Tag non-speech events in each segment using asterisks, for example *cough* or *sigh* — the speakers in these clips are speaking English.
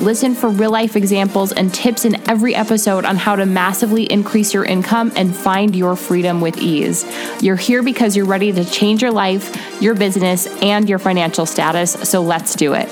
Listen for real life examples and tips in every episode on how to massively increase your income and find your freedom with ease. You're here because you're ready to change your life, your business, and your financial status. So let's do it.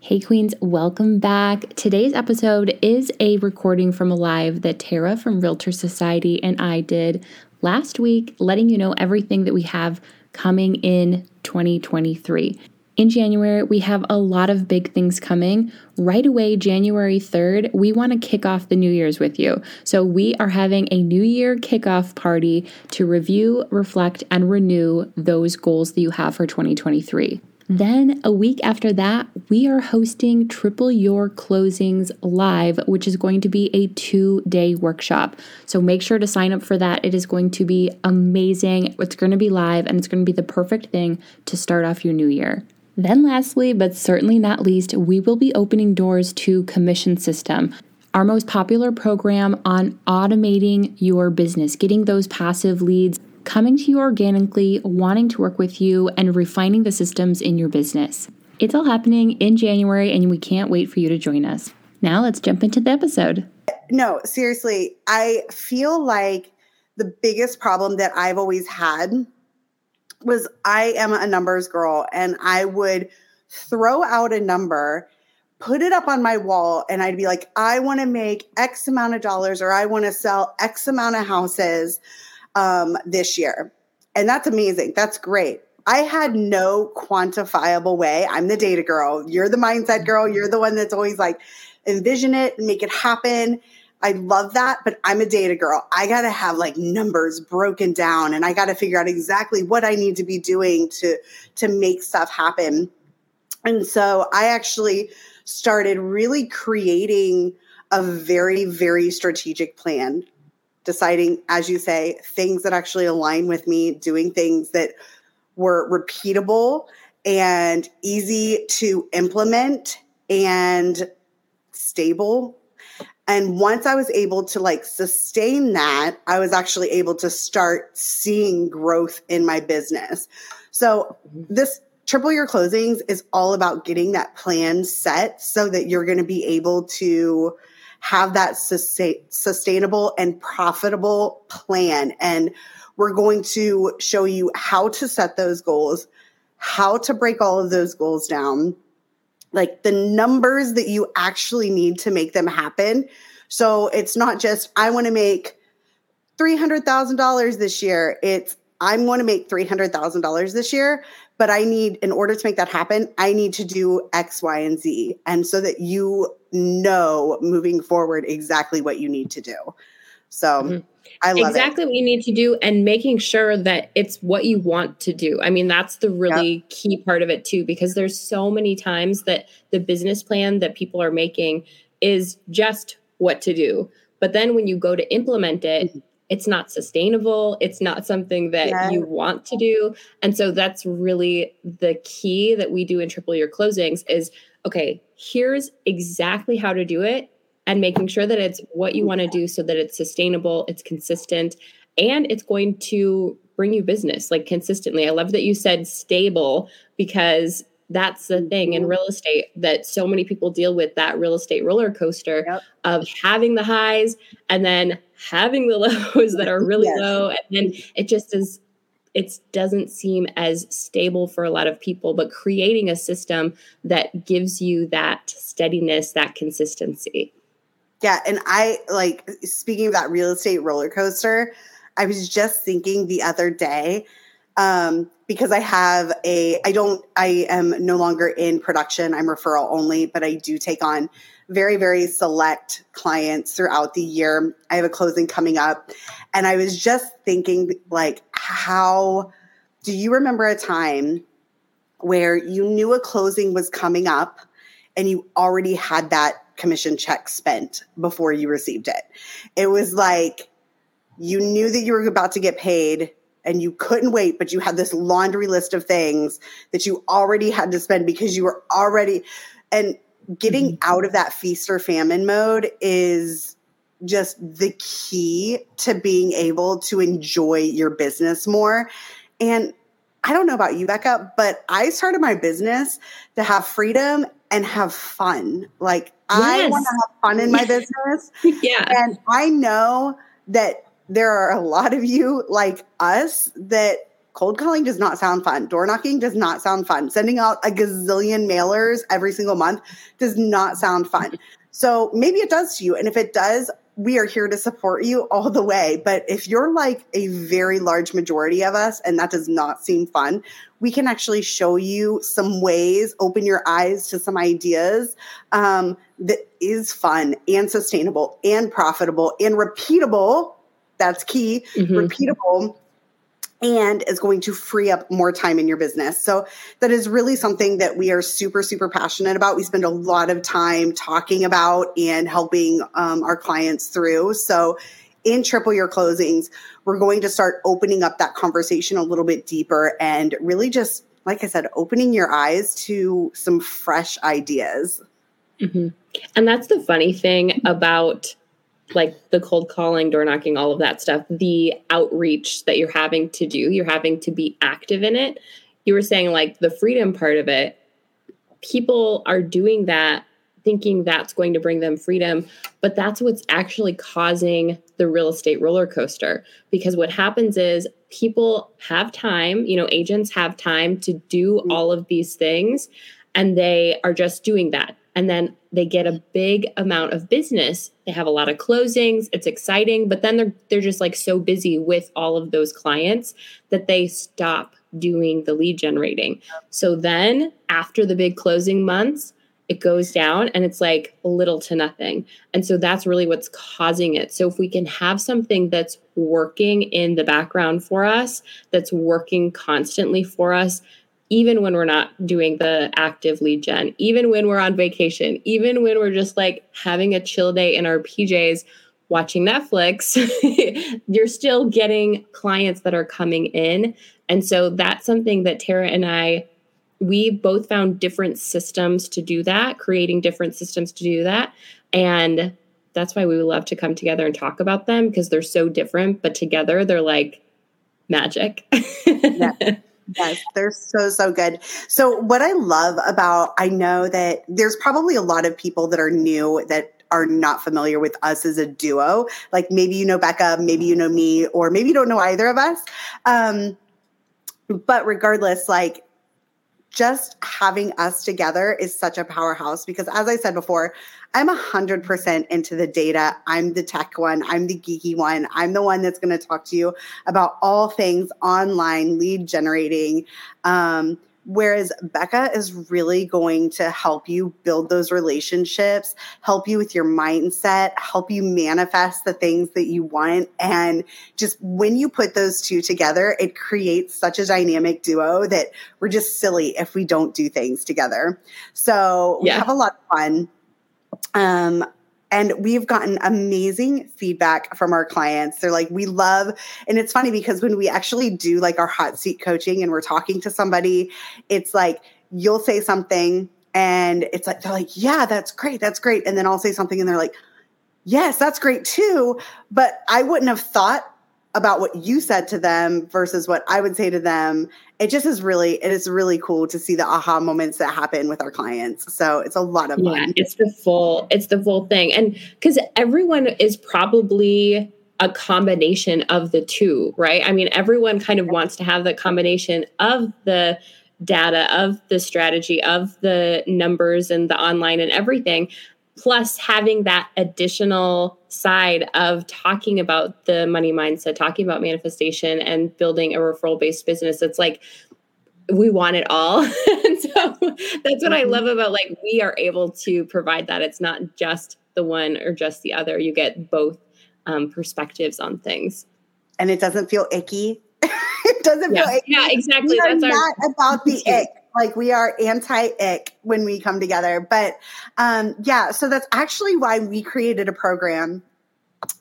Hey, Queens, welcome back. Today's episode is a recording from a live that Tara from Realtor Society and I did last week, letting you know everything that we have coming in 2023. In January, we have a lot of big things coming. Right away, January 3rd, we want to kick off the New Year's with you. So, we are having a New Year kickoff party to review, reflect, and renew those goals that you have for 2023. Then, a week after that, we are hosting Triple Your Closings Live, which is going to be a two day workshop. So make sure to sign up for that. It is going to be amazing. It's going to be live and it's going to be the perfect thing to start off your new year. Then, lastly, but certainly not least, we will be opening doors to Commission System, our most popular program on automating your business, getting those passive leads coming to you organically, wanting to work with you, and refining the systems in your business. It's all happening in January, and we can't wait for you to join us. Now, let's jump into the episode. No, seriously, I feel like the biggest problem that I've always had was I am a numbers girl and I would throw out a number, put it up on my wall, and I'd be like, I want to make X amount of dollars or I want to sell X amount of houses um, this year. And that's amazing. That's great. I had no quantifiable way. I'm the data girl. You're the mindset girl. You're the one that's always like, envision it and make it happen. I love that, but I'm a data girl. I got to have like numbers broken down and I got to figure out exactly what I need to be doing to to make stuff happen. And so I actually started really creating a very very strategic plan deciding as you say things that actually align with me doing things that were repeatable and easy to implement and stable and once I was able to like sustain that, I was actually able to start seeing growth in my business. So mm-hmm. this triple your closings is all about getting that plan set so that you're going to be able to have that sustainable and profitable plan. And we're going to show you how to set those goals, how to break all of those goals down, like the numbers that you actually need to make them happen. So it's not just, I want to make $300,000 this year. It's, I'm going to make $300,000 this year, but I need, in order to make that happen, I need to do X, Y, and Z. And so that you know moving forward exactly what you need to do. So, mm-hmm. I love exactly it. what you need to do and making sure that it's what you want to do. I mean, that's the really yep. key part of it too, because there's so many times that the business plan that people are making is just what to do. But then when you go to implement it, mm-hmm. it's not sustainable. It's not something that yeah. you want to do. And so that's really the key that we do in triple your closings is okay, here's exactly how to do it and making sure that it's what you want to do so that it's sustainable, it's consistent, and it's going to bring you business like consistently. I love that you said stable because that's the thing in mm-hmm. real estate that so many people deal with that real estate roller coaster yep. of having the highs and then having the *laughs* lows that are really yes. low and then it just is it doesn't seem as stable for a lot of people but creating a system that gives you that steadiness that consistency yeah. And I like speaking of that real estate roller coaster, I was just thinking the other day, um, because I have a, I don't, I am no longer in production. I'm referral only, but I do take on very, very select clients throughout the year. I have a closing coming up. And I was just thinking, like, how do you remember a time where you knew a closing was coming up and you already had that commission check spent before you received it. It was like you knew that you were about to get paid and you couldn't wait, but you had this laundry list of things that you already had to spend because you were already and getting mm-hmm. out of that feast or famine mode is just the key to being able to enjoy your business more. And I don't know about you, Becca, but I started my business to have freedom and have fun. Like yes. I want to have fun in my *laughs* business. yeah. And I know that there are a lot of you like us that cold calling does not sound fun. Door knocking does not sound fun. Sending out a gazillion mailers every single month does not sound fun. So maybe it does to you. And if it does, we are here to support you all the way. But if you're like a very large majority of us and that does not seem fun, we can actually show you some ways, open your eyes to some ideas um, that is fun and sustainable and profitable and repeatable. That's key, mm-hmm. repeatable and is going to free up more time in your business. So that is really something that we are super, super passionate about. We spend a lot of time talking about and helping um, our clients through. So in triple your closings, we're going to start opening up that conversation a little bit deeper and really just, like I said, opening your eyes to some fresh ideas. Mm-hmm. And that's the funny thing about like the cold calling, door knocking, all of that stuff, the outreach that you're having to do, you're having to be active in it. You were saying like the freedom part of it, people are doing that thinking that's going to bring them freedom, but that's what's actually causing the real estate roller coaster. Because what happens is people have time, you know, agents have time to do mm-hmm. all of these things, and they are just doing that and then they get a big amount of business. They have a lot of closings. It's exciting but then they're they're just like so busy with all of those clients that they stop doing the lead generating. So then after the big closing months it goes down and it's like little to nothing. And so that's really what's causing it. So if we can have something that's working in the background for us that's working constantly for us even when we're not doing the active lead gen, even when we're on vacation, even when we're just like having a chill day in our PJs watching Netflix, *laughs* you're still getting clients that are coming in. And so that's something that Tara and I we both found different systems to do that, creating different systems to do that. And that's why we love to come together and talk about them because they're so different, but together they're like magic. *laughs* yeah. Yes, they're so, so good. So, what I love about, I know that there's probably a lot of people that are new that are not familiar with us as a duo. Like maybe you know Becca, maybe you know me, or maybe you don't know either of us. Um, but regardless, like just having us together is such a powerhouse because as I said before, I'm 100% into the data. I'm the tech one. I'm the geeky one. I'm the one that's going to talk to you about all things online lead generating. Um, Whereas Becca is really going to help you build those relationships, help you with your mindset, help you manifest the things that you want. And just when you put those two together, it creates such a dynamic duo that we're just silly if we don't do things together. So yeah. we have a lot of fun. Um, and we've gotten amazing feedback from our clients. They're like, we love, and it's funny because when we actually do like our hot seat coaching and we're talking to somebody, it's like you'll say something and it's like, they're like, yeah, that's great. That's great. And then I'll say something and they're like, yes, that's great too. But I wouldn't have thought about what you said to them versus what I would say to them. It just is really, it is really cool to see the aha moments that happen with our clients. So it's a lot of fun. Yeah, it's the full, it's the full thing. And because everyone is probably a combination of the two, right? I mean, everyone kind of wants to have the combination of the data, of the strategy, of the numbers and the online and everything plus having that additional side of talking about the money mindset talking about manifestation and building a referral based business. It's like we want it all. *laughs* And so that's what i mm-hmm. love about like we are able to provide that. It's not just the one or just the other. You get both um, perspectives on things. And it doesn't feel icky. *laughs* It doesn't yeah. feel icky. Yeah exactly. That's not our- about the *laughs* ick like we are anti ick when we come together. But um, yeah, so that's actually why we created a program.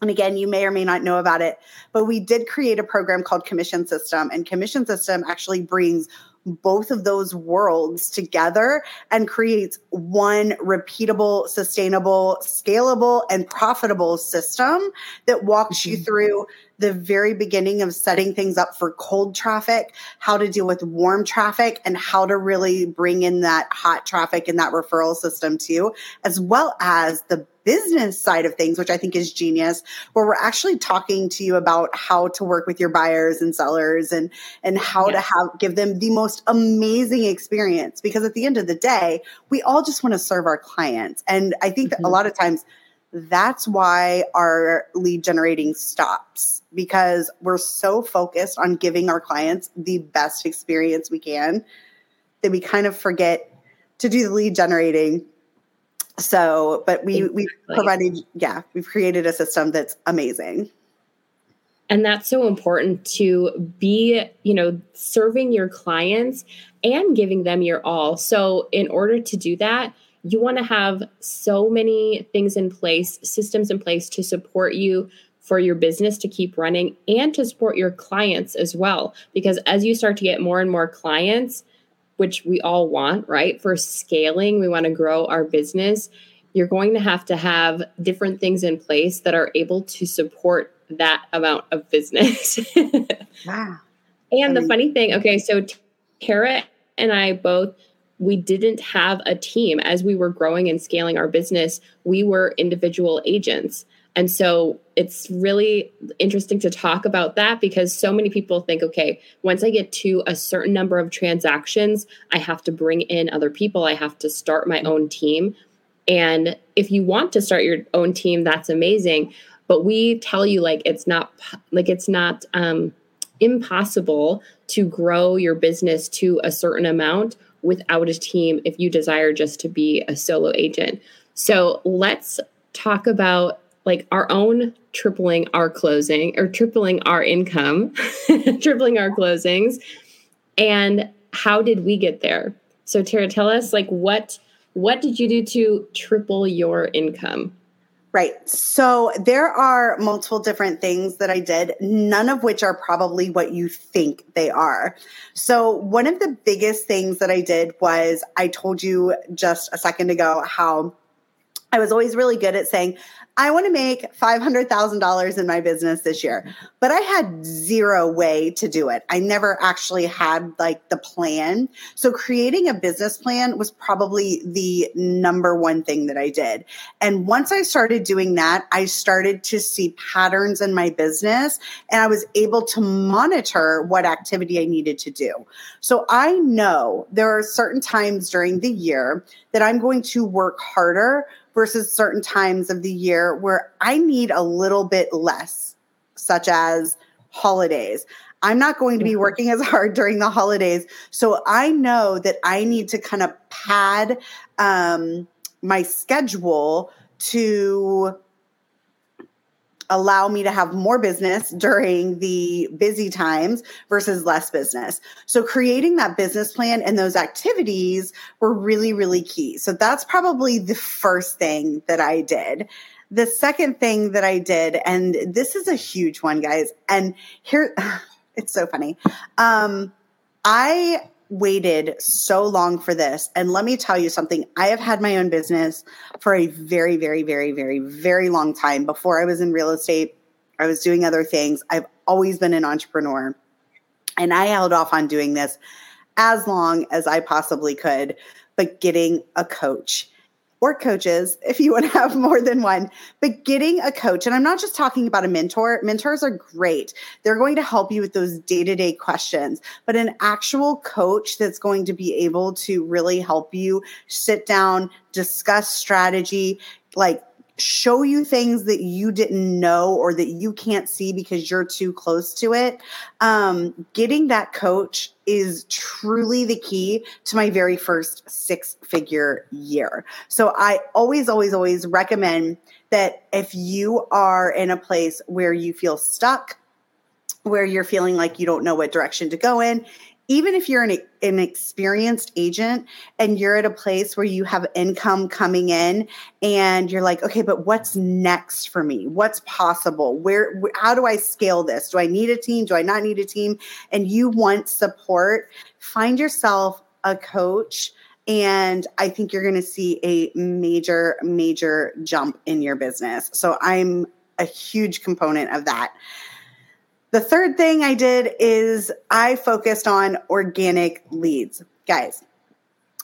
And again, you may or may not know about it, but we did create a program called Commission System. And Commission System actually brings both of those worlds together and creates one repeatable, sustainable, scalable, and profitable system that walks mm-hmm. you through the very beginning of setting things up for cold traffic, how to deal with warm traffic, and how to really bring in that hot traffic and that referral system too, as well as the business side of things, which I think is genius, where we're actually talking to you about how to work with your buyers and sellers and and how yes. to have give them the most amazing experience. Because at the end of the day, we all just want to serve our clients. And I think mm-hmm. that a mm-hmm. lot of times that's why our lead generating stops because we're so focused on giving our clients the best experience we can that we kind of forget to do the lead generating so, but we exactly. we provided yeah, we've created a system that's amazing. And that's so important to be, you know, serving your clients and giving them your all. So, in order to do that, you want to have so many things in place, systems in place to support you for your business to keep running and to support your clients as well. Because as you start to get more and more clients, which we all want, right? For scaling, we want to grow our business. You're going to have to have different things in place that are able to support that amount of business. *laughs* wow. And the funny thing, okay, so Tara and I both we didn't have a team as we were growing and scaling our business. We were individual agents. And so it's really interesting to talk about that because so many people think, okay, once I get to a certain number of transactions, I have to bring in other people, I have to start my own team. And if you want to start your own team, that's amazing. But we tell you, like, it's not, like, it's not, um, impossible to grow your business to a certain amount without a team if you desire just to be a solo agent. So let's talk about like our own tripling our closing or tripling our income, *laughs* tripling our closings. And how did we get there? So Tara, tell us like what what did you do to triple your income? Right. So there are multiple different things that I did, none of which are probably what you think they are. So one of the biggest things that I did was I told you just a second ago how I was always really good at saying, I want to make $500,000 in my business this year. But I had zero way to do it. I never actually had like the plan. So creating a business plan was probably the number one thing that I did. And once I started doing that, I started to see patterns in my business and I was able to monitor what activity I needed to do. So I know there are certain times during the year that I'm going to work harder versus certain times of the year where I need a little bit less, such as holidays. I'm not going to be mm-hmm. working as hard during the holidays. So I know that I need to kind of pad um, my schedule to allow me to have more business during the busy times versus less business. So creating that business plan and those activities were really, really key. So that's probably the first thing that I did. The second thing that I did, and this is a huge one, guys, and here *sighs* it's so funny. Um, I waited so long for this. And let me tell you something. I have had my own business for a very, very, very, very, very long time. Before I was in real estate, I was doing other things. I've always been an entrepreneur. And I held off on doing this as long as I possibly could, but getting a coach or coaches if you want to have more than one. But getting a coach, and I'm not just talking about a mentor, mentors are great. They're going to help you with those day to day questions, but an actual coach that's going to be able to really help you sit down, discuss strategy, like show you things that you didn't know or that you can't see because you're too close to it. Um, getting that coach is truly the key to my very first six figure year. So I always, always, always recommend that if you are in a place where you feel stuck, where you're feeling like you don't know what direction to go in, even if you're an, an experienced agent and you're at a place where you have income coming in and you're like okay but what's next for me? What's possible? Where how do i scale this? Do i need a team? Do i not need a team? And you want support find yourself a coach and i think you're going to see a major major jump in your business. So i'm a huge component of that the third thing I did is I focused on organic leads. Guys,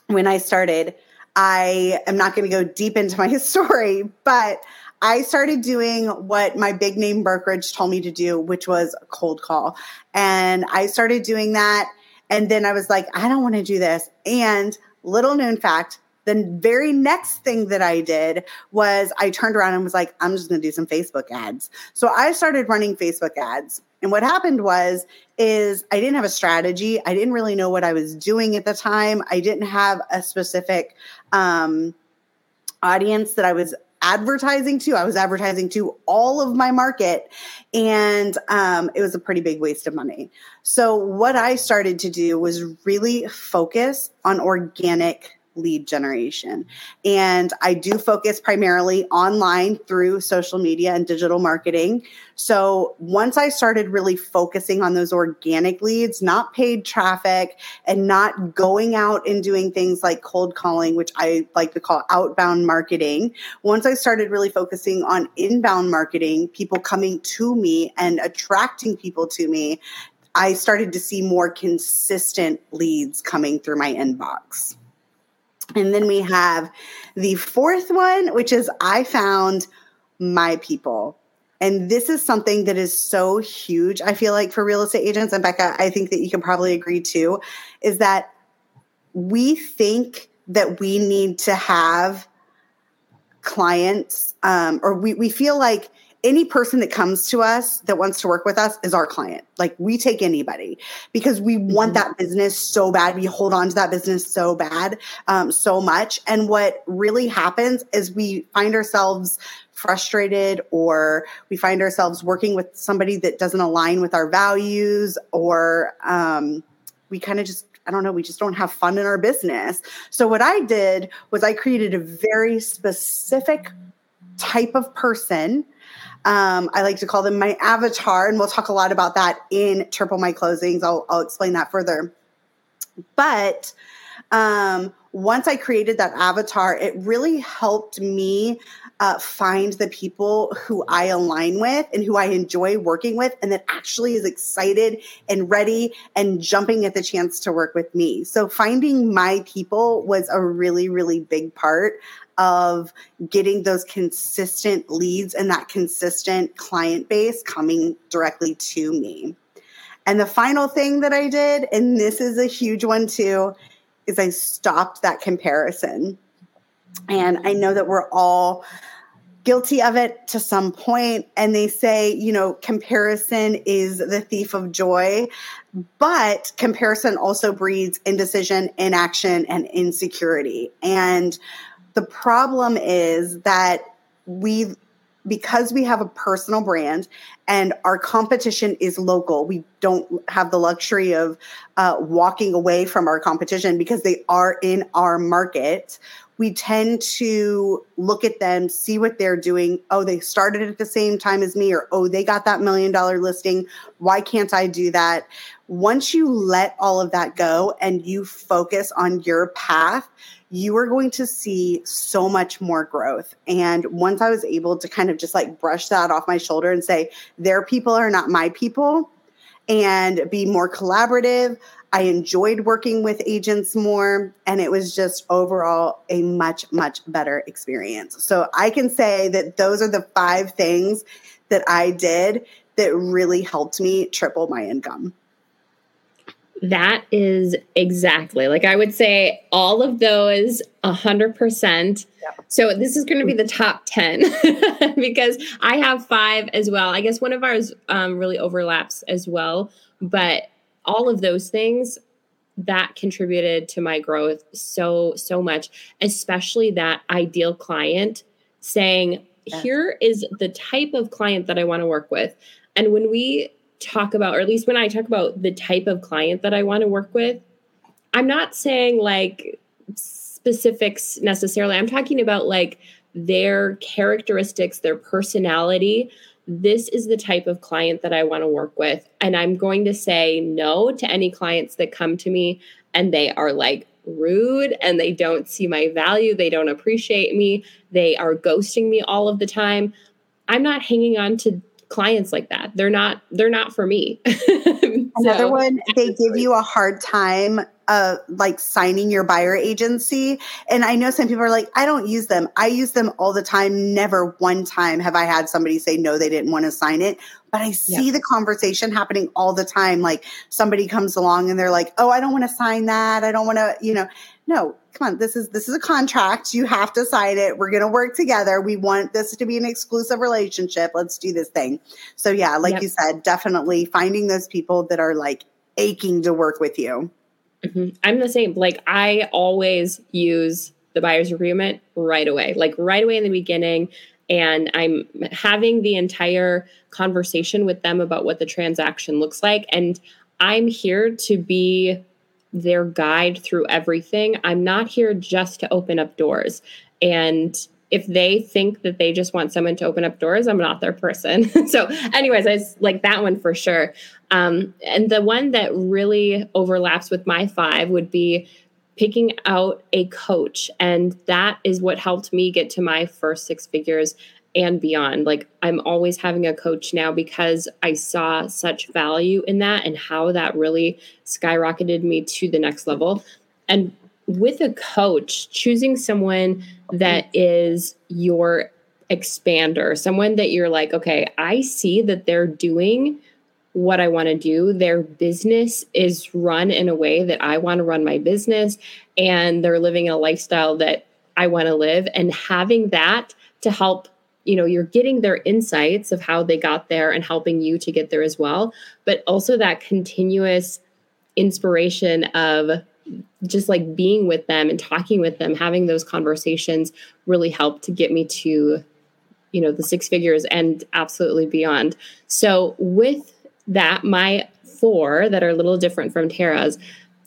when I started, I am not going to go deep into my *laughs* story, but I started doing what my big name brokerage told me to do, which was a cold call. And I started doing that. And then I was like, I don't want to do this. And little known fact, the very next thing that I did was I turned around and was like, I'm just going to do some Facebook ads. So I started running Facebook ads. And what happened was is I didn't have a strategy. I didn't really know what I was doing at the time. I didn't have a specific um, audience that I was advertising to. I was advertising to all of my market, and um, it was a pretty big waste of money. So, what I started to do was really focus on organic lead generation. And I do focus primarily online through social media and digital marketing. So once I started really focusing on those organic leads, not paid traffic, and not going out and doing things like cold calling, which I like to call outbound marketing, once I started really focusing on inbound marketing, people coming to me and attracting people to me, I started to see more consistent leads coming through my inbox. And then we have the fourth one, which is I found my people. And this is something that is so huge, I feel like, for real estate agents. And Becca, I think that you can probably agree too, is that we think that we need to have clients, um, or we, we feel like any person that comes to us that wants to work with us is our client. Like we take anybody because we want mm-hmm. that business so bad. We hold on to that business so bad, um, so much. And what really happens is we find ourselves frustrated or we find ourselves working with somebody that doesn't align with our values or um, we kind of just I don't know, we just don't have fun in our business. So, what I did was I created a very specific type of person um, I like to call them my avatar, and we'll talk a lot about that in Triple My Closings. I'll, I'll explain that further. But um, once I created that avatar, it really helped me uh, find the people who I align with and who I enjoy working with, and that actually is excited and ready and jumping at the chance to work with me. So, finding my people was a really, really big part of getting those consistent leads and that consistent client base coming directly to me. And the final thing that I did, and this is a huge one too, is I stopped that comparison. And I know that we're all guilty of it to some point and they say you know comparison is the thief of joy but comparison also breeds indecision inaction and insecurity and the problem is that we because we have a personal brand and our competition is local, we don't have the luxury of uh, walking away from our competition because they are in our market. We tend to look at them, see what they're doing. Oh, they started at the same time as me, or oh, they got that million dollar listing. Why can't I do that? Once you let all of that go and you focus on your path, you are going to see so much more growth. And once I was able to kind of just like brush that off my shoulder and say, their people are not my people, and be more collaborative, I enjoyed working with agents more, and it was just overall a much, much better experience. So I can say that those are the five things that I did that really helped me triple my income. That is exactly like I would say all of those a hundred percent. So this is going to be the top 10 *laughs* because I have five as well. I guess one of ours um, really overlaps as well, but all of those things that contributed to my growth so, so much, especially that ideal client saying, here is the type of client that I want to work with. And when we talk about, or at least when I talk about the type of client that I want to work with, I'm not saying like specifics necessarily. I'm talking about like their characteristics, their personality. This is the type of client that I want to work with. And I'm going to say no to any clients that come to me and they are like rude and they don't see my value. They don't appreciate me. They are ghosting me all of the time. I'm not hanging on to clients like that. They're not they're not for me. *laughs* Another so, one, they give you a hard time uh, like signing your buyer agency. And I know some people are like, I don't use them. I use them all the time. Never one time have I had somebody say no, they didn't want to sign it. But I see yeah. the conversation happening all the time. Like somebody comes along and they're like, oh, I don't want to sign that. I don't want to, you know, no, come on. This is, this is a contract. You have to sign it. We're going to work together. We want this to be an exclusive relationship. Let's do this thing. So yeah, like yep. you said, definitely finding those people that are like aching to work with you. Mm-hmm. I'm the same. Like I always use the buyer's agreement right away, like right away in the beginning. And I'm having the entire conversation with them about what the transaction looks like. And I'm here to be their guide through everything. I'm not here just to open up doors. And if they think that they just want someone to open up doors, I'm not their person. *laughs* so, anyways, I like that one for sure. Um, and the one that really overlaps with my five would be picking out a coach. And that is what helped me get to my first six figures and beyond. Like, I'm always having a coach now because I saw such value in that and how that really skyrocketed me to the next level. And with a coach, choosing someone that is your expander, someone that you're like, okay, I see that they're doing what I want to do. Their business is run in a way that I want to run my business, and they're living a lifestyle that I want to live. And having that to help, you know, you're getting their insights of how they got there and helping you to get there as well, but also that continuous inspiration of just like being with them and talking with them, having those conversations really helped to get me to, you know, the six figures and absolutely beyond. So with that, my four that are a little different from Tara's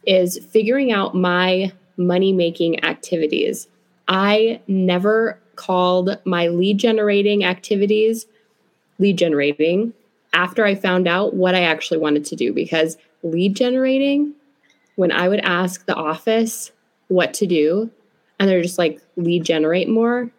is figuring out my money making activities. I never called my lead generating activities lead generating after I found out what I actually wanted to do because lead generating when I would ask the office what to do and they're just like lead generate more,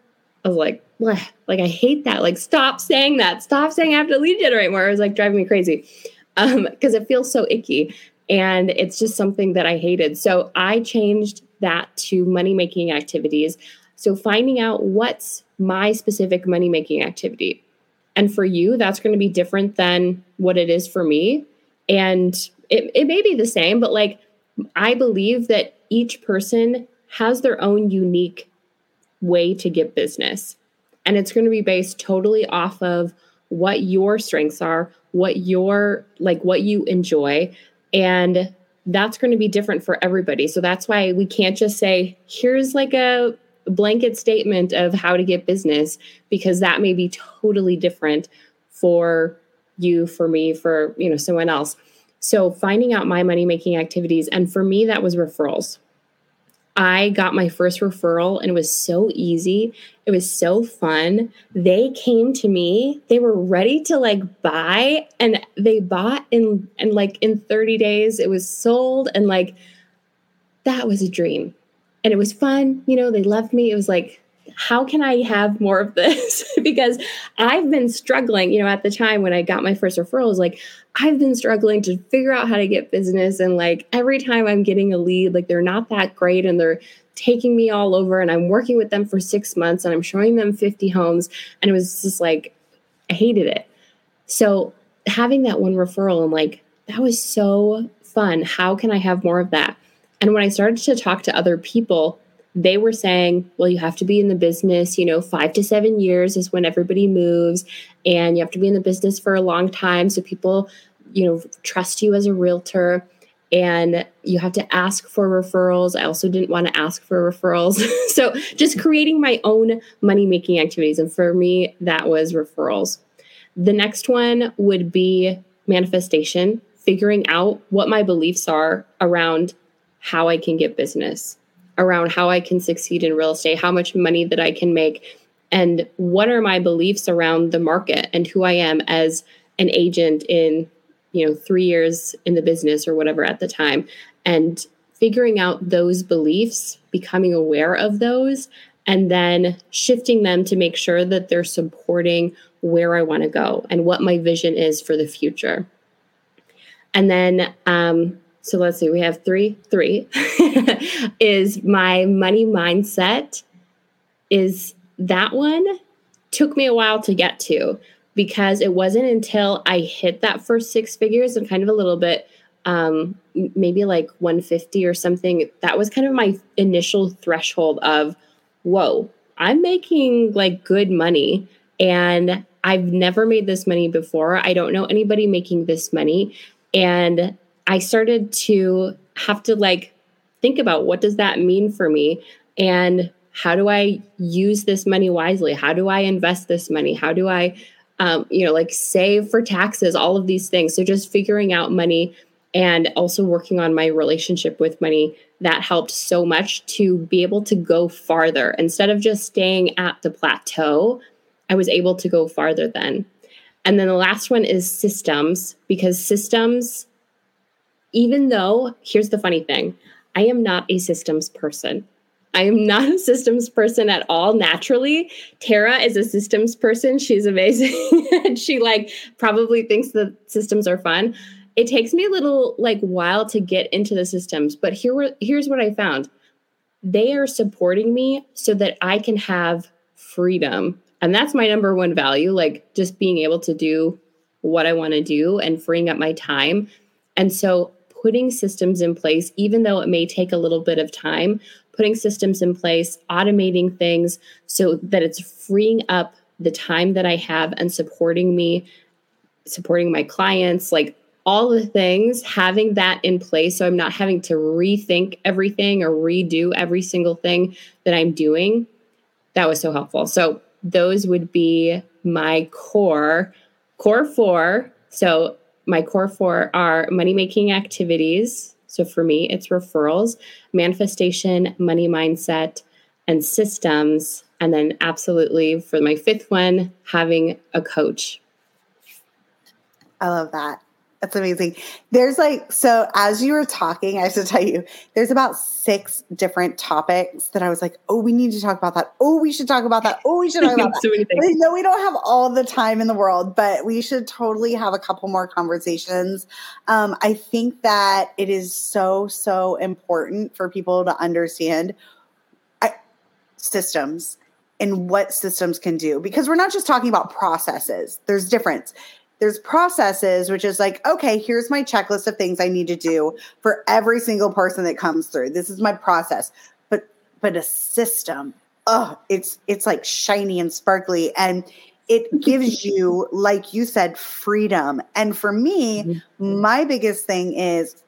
I was like, Bleh. like I hate that. Like stop saying that. Stop saying I have to lead generate more. It was like driving me crazy. Um, because it feels so icky. And it's just something that I hated. So I changed that to money making activities. So finding out what's my specific money making activity. And for you, that's going to be different than what it is for me. And it, it may be the same, but like I believe that each person has their own unique way to get business. And it's going to be based totally off of what your strengths are, what your like what you enjoy and that's going to be different for everybody. So that's why we can't just say here's like a blanket statement of how to get business because that may be totally different for you, for me, for, you know, someone else. So finding out my money making activities and for me that was referrals. I got my first referral and it was so easy. It was so fun. They came to me. They were ready to like buy and they bought in and like in 30 days it was sold and like that was a dream. And it was fun, you know, they loved me. It was like how can I have more of this? *laughs* because I've been struggling, you know, at the time when I got my first referrals, like I've been struggling to figure out how to get business. And like every time I'm getting a lead, like they're not that great and they're taking me all over. And I'm working with them for six months and I'm showing them 50 homes. And it was just like, I hated it. So having that one referral, I'm like, that was so fun. How can I have more of that? And when I started to talk to other people, they were saying, well, you have to be in the business, you know, five to seven years is when everybody moves, and you have to be in the business for a long time. So people, you know, trust you as a realtor. And you have to ask for referrals. I also didn't want to ask for referrals. *laughs* so just creating my own money making activities. And for me, that was referrals. The next one would be manifestation, figuring out what my beliefs are around how I can get business, around how I can succeed in real estate, how much money that I can make, and what are my beliefs around the market and who I am as an agent in, you know, 3 years in the business or whatever at the time and figuring out those beliefs, becoming aware of those and then shifting them to make sure that they're supporting where I want to go and what my vision is for the future. And then um, so let's see, we have three, three *laughs* is my money mindset. Is that one took me a while to get to because it wasn't until I hit that first six figures and kind of a little bit, um, maybe like 150 or something. That was kind of my initial threshold of, whoa, I'm making like good money and I've never made this money before. I don't know anybody making this money. And I started to have to like think about what does that mean for me and how do I use this money wisely? How do I invest this money? How do I, um, you know, like save for taxes? All of these things. So just figuring out money and also working on my relationship with money that helped so much to be able to go farther instead of just staying at the plateau. I was able to go farther then. And then the last one is systems because systems even though, here's the funny thing I am not a systems person. I am not a systems person at all naturally. Tara is a systems person. She's amazing. *laughs* and she like probably thinks the systems are fun. It takes me a little like while to get into the systems, but here here's what I found. They are supporting me so that I can have freedom. And that's my number one value, like just being able to do what I want to do and freeing up my time. And so putting systems in place, even though it may take a little bit of time, putting systems in place, automating things so that it's freeing up the time that I have and supporting me, supporting my clients, like all the things, having that in place so I'm not having to rethink everything or redo every single thing that I'm doing. That was so helpful. So, those would be my core, core four. So, my core four are money making activities. So for me, it's referrals, manifestation, money mindset, and systems. And then, absolutely, for my fifth one, having a coach. I love that. That's amazing. There's like, so as you were talking, I have to tell you, there's about six different topics that I was like, oh, we need to talk about that. Oh, we should talk about that. Oh, we should talk about *laughs* that. so. I know we don't have all the time in the world, but we should totally have a couple more conversations. Um, I think that it is so, so important for people to understand I, systems and what systems can do because we're not just talking about processes, there's difference there's processes, which is like, okay, here's my checklist of things I need to do for every single person that comes through. This is my process. But but a system, oh, it's it's like shiny and sparkly and it *laughs* gives you, like you said, freedom. And for me, mm-hmm. my biggest thing is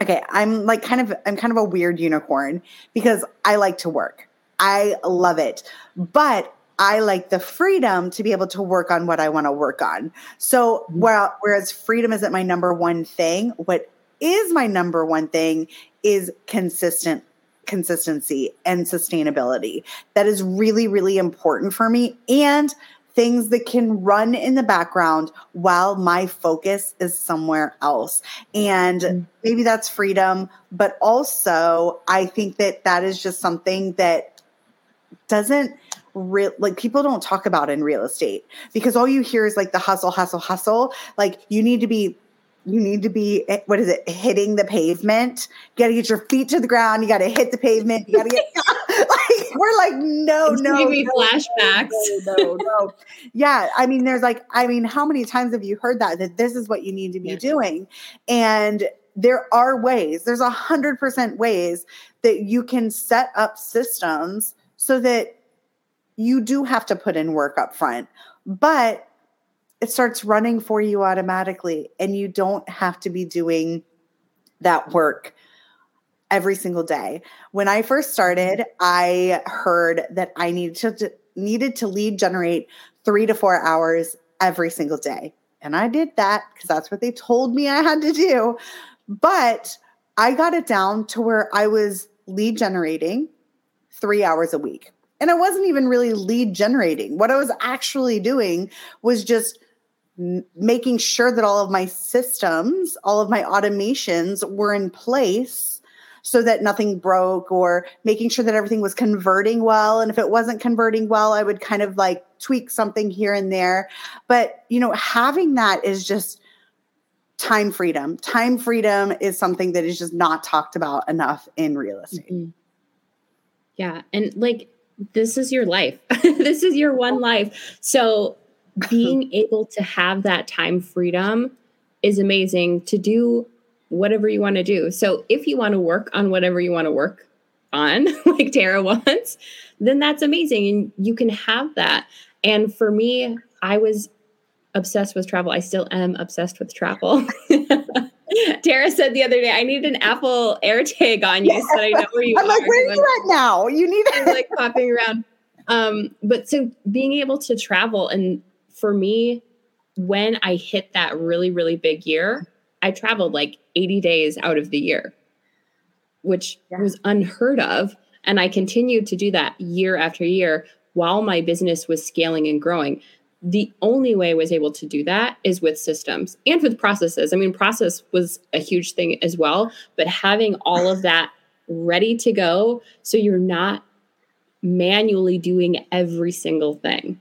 okay, I'm like kind of I'm kind of a weird unicorn because I like to work. I love it. But I like the freedom to be able to work on what I want to work on. So, mm-hmm. while, whereas freedom isn't my number one thing, what is my number one thing is consistent consistency and sustainability. That is really, really important for me. And things that can run in the background while my focus is somewhere else. And mm-hmm. maybe that's freedom, but also I think that that is just something that doesn't real like people don't talk about in real estate because all you hear is like the hustle hustle hustle. Like you need to be you need to be eh, what is it? Hitting the pavement. You got to get your feet to the ground. You got to hit the pavement. You got to get *laughs* like we're like no it's no, no flashbacks. no, no no. Yeah i mean there's like i mean how many times have you heard that that this is what you need to be yeah. doing? And there are ways there's a hundred percent ways that you can set up systems so that you do have to put in work up front, but it starts running for you automatically and you don't have to be doing that work every single day. When I first started, I heard that I needed to needed to lead generate 3 to 4 hours every single day. and I did that because that's what they told me I had to do. But I got it down to where I was lead generating three hours a week. And I wasn't even really lead generating. What I was actually doing was just making sure that all of my systems, all of my automations were in place so that nothing broke or making sure that everything was converting well. And if it wasn't converting well I would kind of like tweak something here and there. But you know having that is just time freedom. Time freedom is something that is just not talked about enough in real estate. Mm-hmm. yeah. And like this is your life *laughs* this is your one life so being *laughs* able to have that time freedom is amazing to do whatever you want to do. So if you want to work on whatever you want to work on, *laughs* like Tara wants, then that's amazing. And you can have that. And for me, I was obsessed with travel. I still am obsessed with travel. *laughs* Tara said the other day, I need an Apple AirTag on you yeah. so I know where you I'm are. like, where are you at now? You need it. like popping around. Um, but so being able to travel and for me, when I hit that really, really big year, I traveled like 80 days out of the year, which yeah. was unheard of. And I continued to do that year after year while my business was scaling and growing. The only way I was able to do that is with systems and with processes. I mean, process was a huge thing as well, but having all of that ready to go so you're not manually doing every single thing.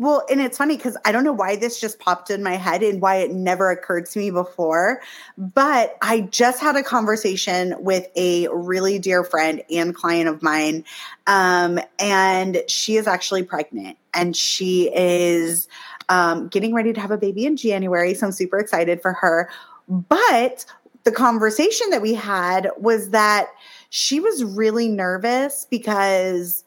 Well, and it's funny because I don't know why this just popped in my head and why it never occurred to me before. But I just had a conversation with a really dear friend and client of mine. Um, and she is actually pregnant and she is um, getting ready to have a baby in January. So I'm super excited for her. But the conversation that we had was that she was really nervous because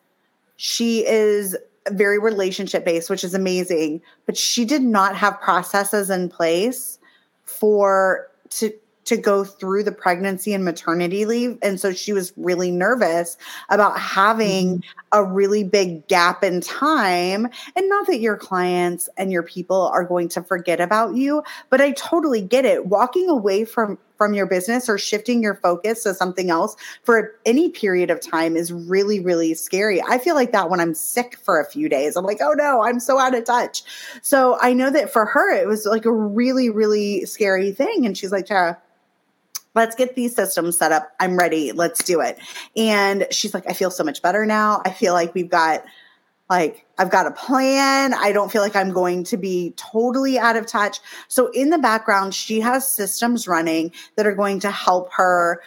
she is very relationship based, which is amazing. But she did not have processes in place for to to go through the pregnancy and maternity leave. And so she was really nervous about having mm-hmm. a really big gap in time. And not that your clients and your people are going to forget about you, but I totally get it. Walking away from from your business or shifting your focus to something else for any period of time is really, really scary. I feel like that when I'm sick for a few days. I'm like, oh no, I'm so out of touch. So I know that for her, it was like a really, really scary thing. And she's like, Tara, let's get these systems set up. I'm ready. Let's do it. And she's like, I feel so much better now. I feel like we've got like I've got a plan. I don't feel like I'm going to be totally out of touch. So in the background, she has systems running that are going to help her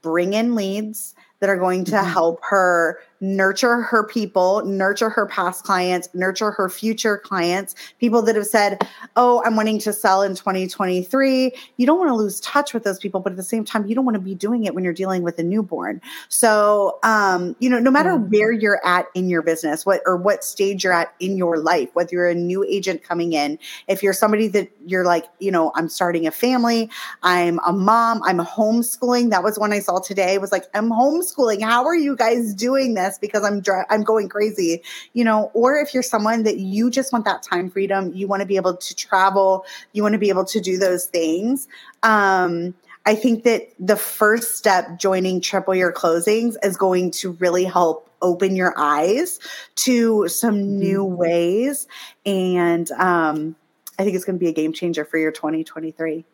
bring in leads, that are going to mm-hmm. help her nurture her people, nurture her past clients, nurture her future clients, people that have said, Oh, I'm wanting to sell in 2023. You don't want to lose touch with those people, but at the same time, you don't want to be doing it when you're dealing with a newborn. So, um, you know, no matter mm-hmm. where you're at in your business, what or what stage you're at in your life, whether you're a new agent coming in, if you're somebody that you're like, you know, I'm starting a family, I'm a mom, I'm homeschooling. That was one I saw today. was like, I'm homeschooling. How are you guys doing this? Because I'm I'm going crazy, you know, or if you're someone that you just want that time freedom, you want to be able to travel, you want to be able to do those things. Um, I think that the first step joining triple your closings is going to really help open your eyes to some mm-hmm. new ways. And um, I think it's going to be a game changer for your 2023.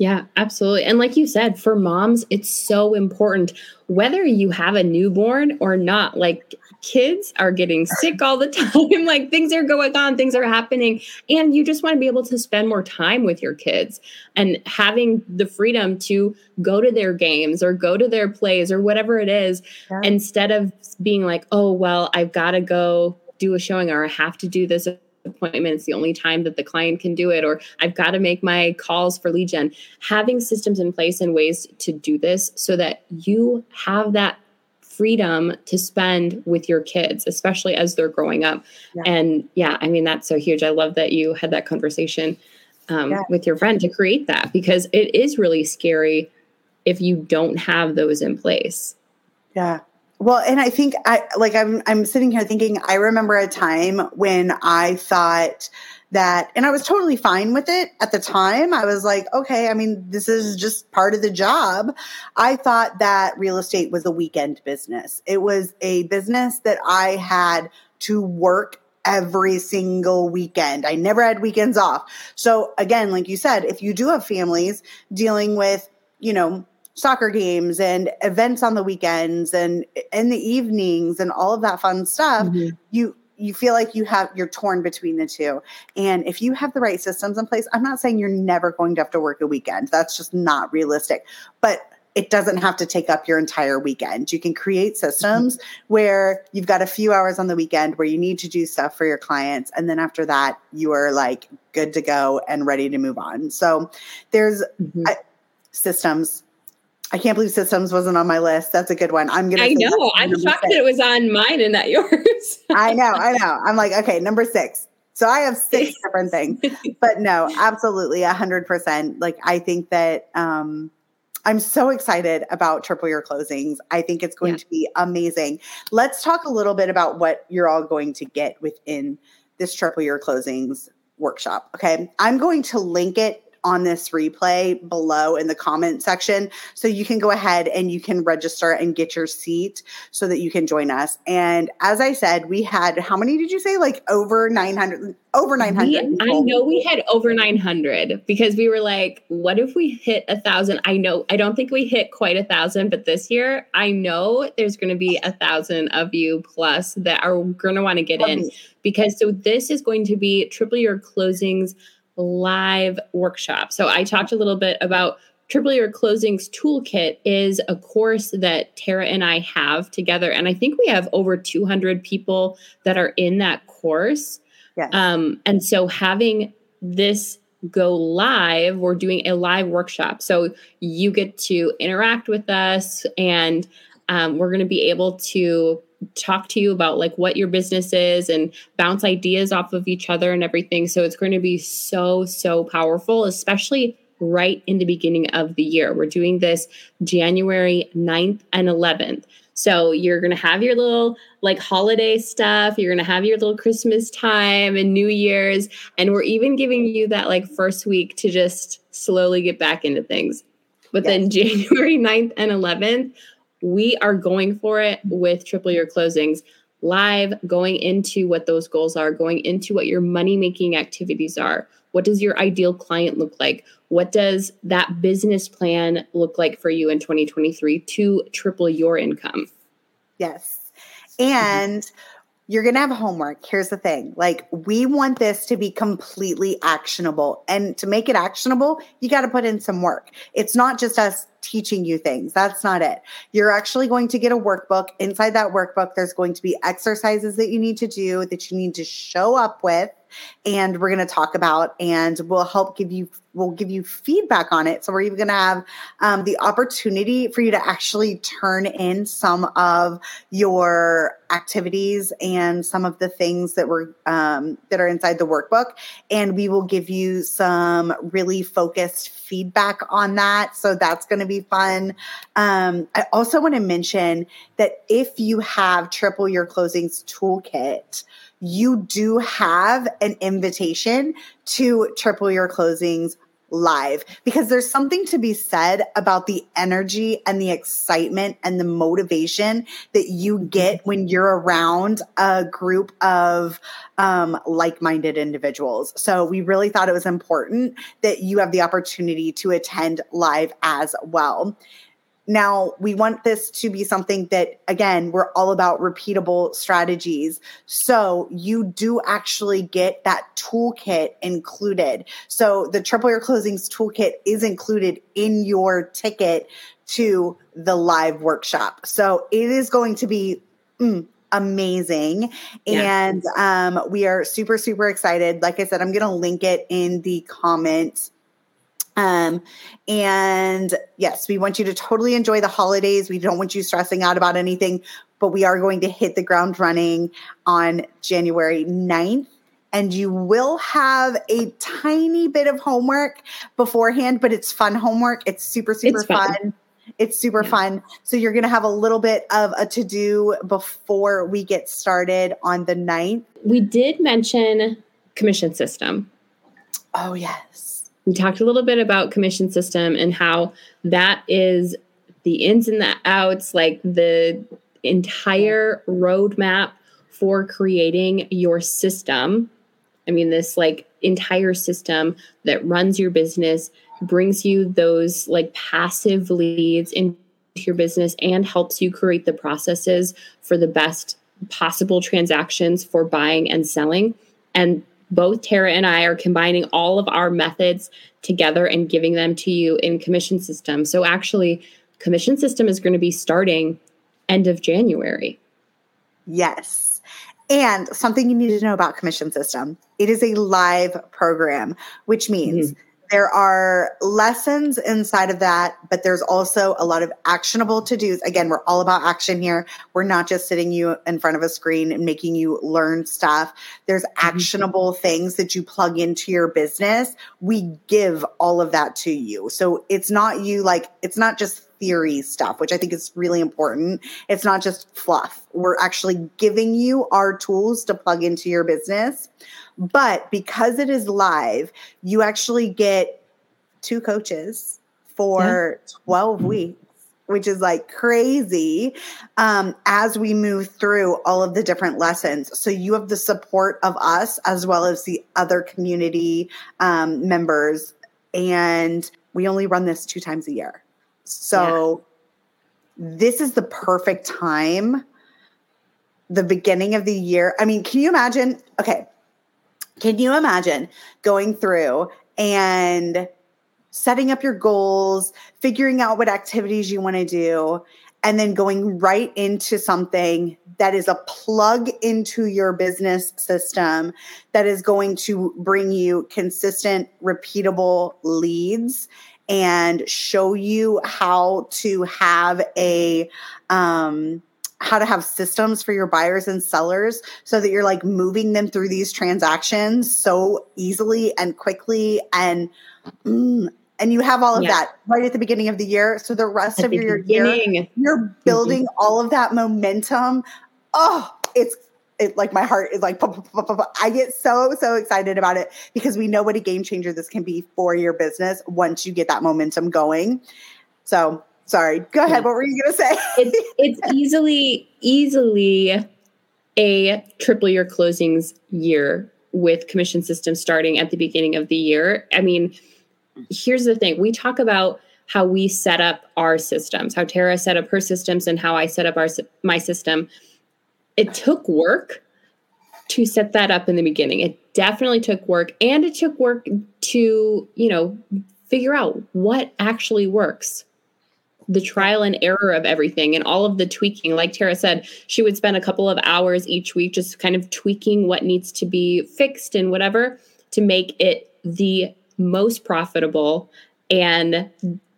Yeah, absolutely. And like you said, for moms, it's so important whether you have a newborn or not. Like kids are getting sick all the *laughs* time, like things are going on, things are happening, and you just want to be able to spend more time with your kids and having the freedom to go to their games or go to their plays or whatever it is yeah. instead of being like, "Oh, well, I've got to go do a showing or I have to do this appointment. It's the only time that the client can do it, or I've got to make my calls for lead gen. Having systems in place and ways to do this so that you have that freedom to spend with your kids, especially as they're growing up. Yeah. And yeah, I mean, that's so huge. I love that you had that conversation um, yeah. with your friend to create that because it is really scary if you don't have those in place. Yeah. Well, and I think I like I'm I'm sitting here thinking I remember a time when I thought that, and I was totally fine with it at the time. I was like, okay, I mean, this is just part of the job. I thought that real estate was a weekend business. It was a business that I had to work every single weekend. I never had weekends off. So again, like you said, if you do have families dealing with, you know, soccer games and events on the weekends and in the evenings and all of that fun stuff, mm-hmm. you you feel like you have you're torn between the two. And if you have the right systems in place, I'm not saying you're never going to have to work a weekend. That's just not realistic. But it doesn't have to take up your entire weekend. You can create systems mm-hmm. where you've got a few hours on the weekend where you need to do stuff for your clients. And then after that, you are like good to go and ready to move on. So there's mm-hmm. I, systems. I can't believe systems wasn't on my list. That's a good one. I'm gonna. I know. I'm shocked six. that it was on mine and not yours. *laughs* I know. I know. I'm like, okay, number six. So I have six *laughs* different things, but no, absolutely, a hundred percent. Like I think that um, I'm so excited about triple your closings. I think it's going yeah. to be amazing. Let's talk a little bit about what you're all going to get within this triple your closings workshop. Okay. I'm going to link it on this replay below in the comment section. So you can go ahead and you can register and get your seat so that you can join us. And as I said, we had how many did you say? Like over 900 over 900 i know we had over 900 because we were like what if we hit a thousand i know i don't think we hit quite a thousand but this year i know there's going to be a thousand of you plus that are going to want to get in because so this is going to be triple your closings live workshop. So I talked a little bit about Triple Your Closings Toolkit is a course that Tara and I have together. And I think we have over 200 people that are in that course. Yes. Um, and so having this go live, we're doing a live workshop. So you get to interact with us and um, we're going to be able to talk to you about like what your business is and bounce ideas off of each other and everything. So it's going to be so, so powerful, especially right in the beginning of the year. We're doing this January 9th and 11th. So you're going to have your little like holiday stuff, you're going to have your little Christmas time and New Year's and we're even giving you that like first week to just slowly get back into things. But yes. then *laughs* January 9th and 11th, we are going for it with triple your closings live, going into what those goals are, going into what your money making activities are. What does your ideal client look like? What does that business plan look like for you in 2023 to triple your income? Yes. And mm-hmm you're going to have homework. Here's the thing like, we want this to be completely actionable. And to make it actionable, you got to put in some work. It's not just us teaching you things. That's not it. You're actually going to get a workbook. Inside that workbook, there's going to be exercises that you need to do that you need to show up with and we're going to talk about and we'll help give you we'll give you feedback on it. So we're even going to have um, the opportunity for you to actually turn in some of your activities and some of the things that were um, that are inside the workbook and we will give you some really focused feedback on that. So that's going to be fun. Um, i also want to mention that if you have triple your closings toolkit you do have an invitation to triple your closings live because there's something to be said about the energy and the excitement and the motivation that you get when you're around a group of um, like-minded individuals. So we really thought it was important that you have the opportunity to attend live as well now, we want this to be something that, again, we're all about repeatable strategies. So you do actually get that toolkit included. So the Triple Your Closings toolkit is included in your ticket to the live workshop. So it is going to be mm, amazing. Yeah. And um, we are super, super excited. Like I said, I'm going to link it in the comments um, and yes, we want you to totally enjoy the holidays. We don't want you stressing out about anything, but we are going to hit the ground running on January 9th. And you will have a tiny bit of homework beforehand, but it's fun homework. It's super, super it's fun. fun. It's super yeah. fun. So you're going to have a little bit of a to do before we get started on the 9th. We did mention commission system. Oh, yes. We talked a little bit about commission system and how that is the ins and the outs, like the entire roadmap for creating your system. I mean, this like entire system that runs your business, brings you those like passive leads into your business, and helps you create the processes for the best possible transactions for buying and selling. And both Tara and I are combining all of our methods together and giving them to you in commission system. So actually, commission system is going to be starting end of January. Yes. And something you need to know about commission system. It is a live program, which means mm-hmm there are lessons inside of that, but there's also a lot of actionable to dos. Again, we're all about action here. We're not just sitting you in front of a screen and making you learn stuff. There's mm-hmm. actionable things that you plug into your business. We give all of that to you. So it's not you like, it's not just theory stuff, which I think is really important. It's not just fluff. We're actually giving you our tools to plug into your business. But because it is live, you actually get two coaches for yeah. 12 weeks which is like crazy um, as we move through all of the different lessons. So you have the support of us as well as the other community um, members. And we only run this two times a year. So yeah. this is the perfect time, the beginning of the year. I mean, can you imagine? Okay. Can you imagine going through and setting up your goals, figuring out what activities you want to do, and then going right into something that is a plug into your business system that is going to bring you consistent, repeatable leads and show you how to have a um, how to have systems for your buyers and sellers so that you're like moving them through these transactions so easily and quickly and mm, and you have all of yeah. that right at the beginning of the year so the rest at of your beginning. year you're mm-hmm. building mm-hmm. all of that momentum oh it's it like my heart is like I get so so excited about it because we know what a game changer this can be for your business once you get that momentum going. So sorry, go ahead. What were you gonna say? it's it's *laughs* easily easily a triple your closings year with commission system starting at the beginning of the year. I mean, here's the thing: we talk about how we set up our systems, how Tara set up her systems, and how I set up our my system it took work to set that up in the beginning. It definitely took work and it took work to, you know, figure out what actually works. The trial and error of everything and all of the tweaking. Like Tara said, she would spend a couple of hours each week just kind of tweaking what needs to be fixed and whatever to make it the most profitable and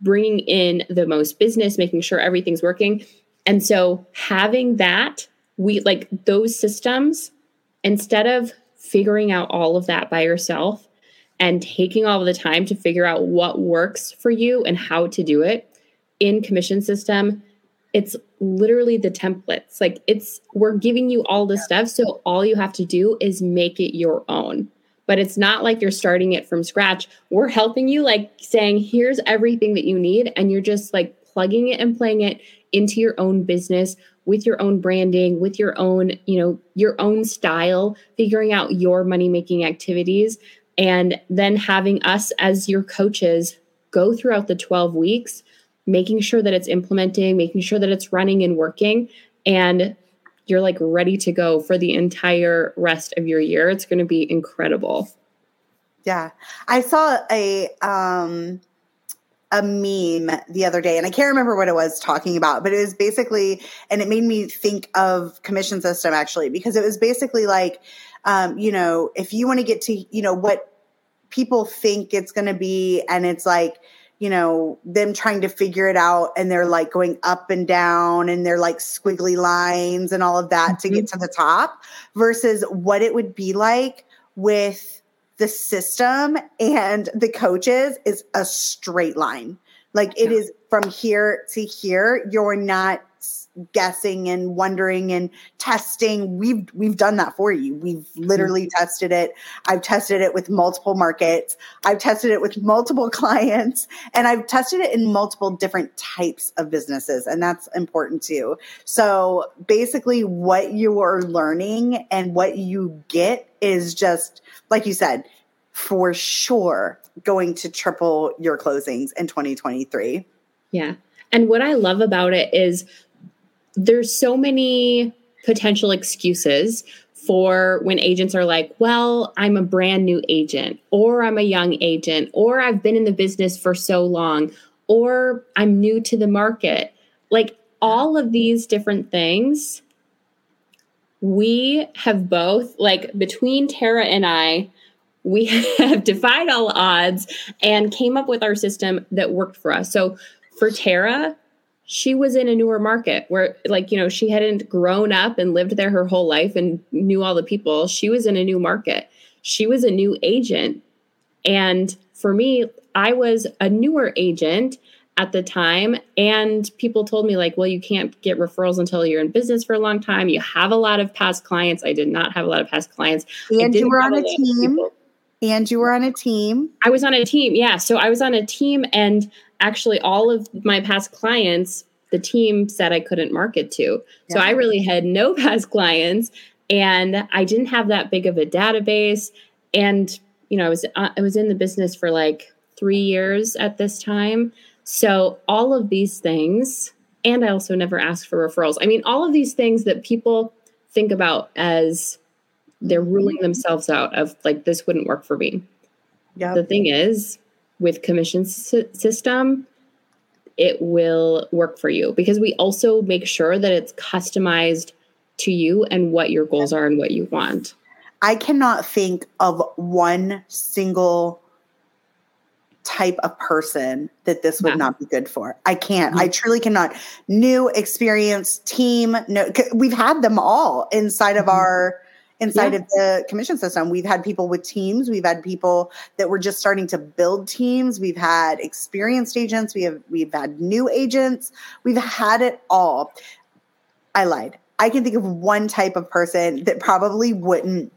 bringing in the most business, making sure everything's working. And so having that we like those systems instead of figuring out all of that by yourself and taking all the time to figure out what works for you and how to do it in commission system it's literally the templates. Like it's we're giving you all the stuff so all you have to do is make it your own. But it's not like you're starting it from scratch. We're helping you like saying here's everything that you need and you're just like plugging it and playing it into your own business with your own branding, with your own, you know, your own style, figuring out your money making activities, and then having us as your coaches go throughout the 12 weeks, making sure that it's implementing, making sure that it's running and working. And you're like ready to go for the entire rest of your year. It's going to be incredible. Yeah. I saw a, um, a meme the other day and I can't remember what it was talking about, but it was basically, and it made me think of commission system actually, because it was basically like, um, you know, if you want to get to, you know, what people think it's going to be, and it's like, you know, them trying to figure it out and they're like going up and down and they're like squiggly lines and all of that mm-hmm. to get mm-hmm. to the top versus what it would be like with the system and the coaches is a straight line. Like it yeah. is from here to here. You're not guessing and wondering and testing. We've we've done that for you. We've literally mm-hmm. tested it. I've tested it with multiple markets. I've tested it with multiple *laughs* clients and i've tested it in multiple different types of businesses and that's important too. So basically what you are learning and what you get is just like you said for sure going to triple your closings in 2023 yeah. And what I love about it is there's so many potential excuses for when agents are like, well, I'm a brand new agent, or I'm a young agent, or I've been in the business for so long, or I'm new to the market. Like all of these different things, we have both, like between Tara and I, we *laughs* have defied all odds and came up with our system that worked for us. So for Tara, she was in a newer market where like you know she hadn't grown up and lived there her whole life and knew all the people. She was in a new market. She was a new agent. And for me i was a newer agent at the time. And people told me like well you can't get referrals until you're in business for a long time. You have a lot of past clients. I did not have a lot of past clients. And you were on a, team and you were on a team i was on a team yeah so i was on a team and actually all of my past clients the team said I couldn't market to. Yeah. So I really had no *laughs* past clients and I didn't have that big of a database and you know I was uh, I was in the business for like 3 years at this time. So all of these things and I also never asked for referrals. I mean all of these things that people think about as they're ruling themselves out of like this wouldn't work for me. Yeah. The thing is with commission system, it will work for you because we also make sure that it's customized to you and what your goals are and what you want. I cannot think of one single type of person that this would yeah. not be good for. I can't. Mm-hmm. I truly cannot. New experience team. No, we've had them all inside of mm-hmm. our inside yeah. of the commission system. We've had people with teams, we've had people that were just starting to build teams, we've had experienced agents, we have we've had new agents, we've had it all. I lied. I can think of one type of person that probably wouldn't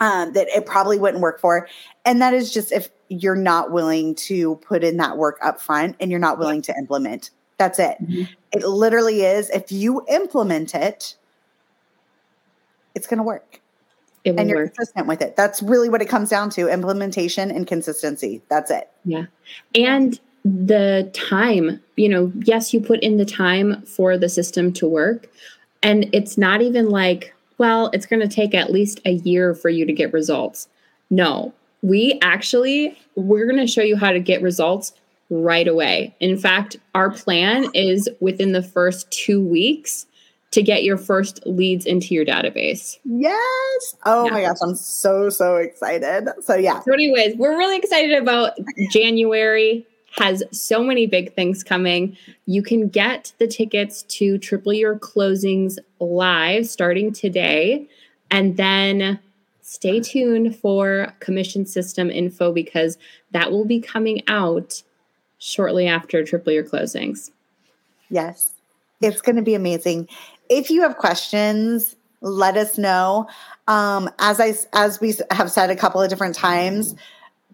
um, that it probably wouldn't work for. And that is just if you're not willing to put in that work up front and you're not willing to implement. That's it. Mm-hmm. It literally is if you implement it, it's going to work. And you're work. consistent with it. That's really what it comes down to implementation and consistency. That's it. Yeah. And the time, you know, yes, you put in the time for the system to work. And it's not even like, well, it's going to take at least a year for you to get results. No, we actually, we're going to show you how to get results right away. In fact, our plan is within the first two weeks to get your first leads into your database. Yes. Oh yeah. my gosh, I'm so so excited. So yeah. So anyways, we're really excited about *laughs* January has so many big things coming. You can get the tickets to Triple Your Closings live starting today and then stay tuned for commission system info because that will be coming out shortly after Triple Your Closings. Yes. It's going to be amazing if you have questions, let us know. Um, as I as we have said a couple of different times,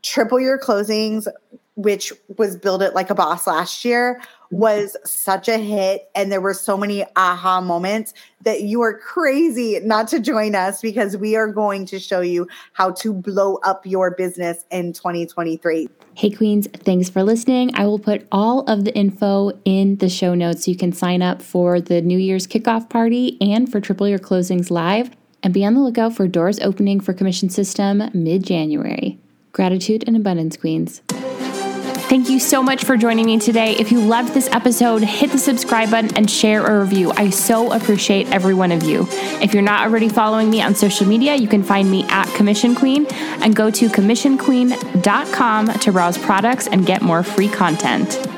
triple your closings, which was build it like a boss last year, was such a hit, and there were so many aha moments that you are crazy not to join us because we are going to show you how to blow up your business in 2023. Hey, Queens, thanks for listening. I will put all of the info in the show notes. so You can sign up for the New Year's kickoff party and for Triple Your Closings Live. And be on the lookout for doors opening for Commission System mid January. Gratitude and abundance, Queens. Thank you so much for joining me today. If you loved this episode, hit the subscribe button and share a review. I so appreciate every one of you. If you're not already following me on social media, you can find me at Commission Queen and go to commissionqueen.com to browse products and get more free content.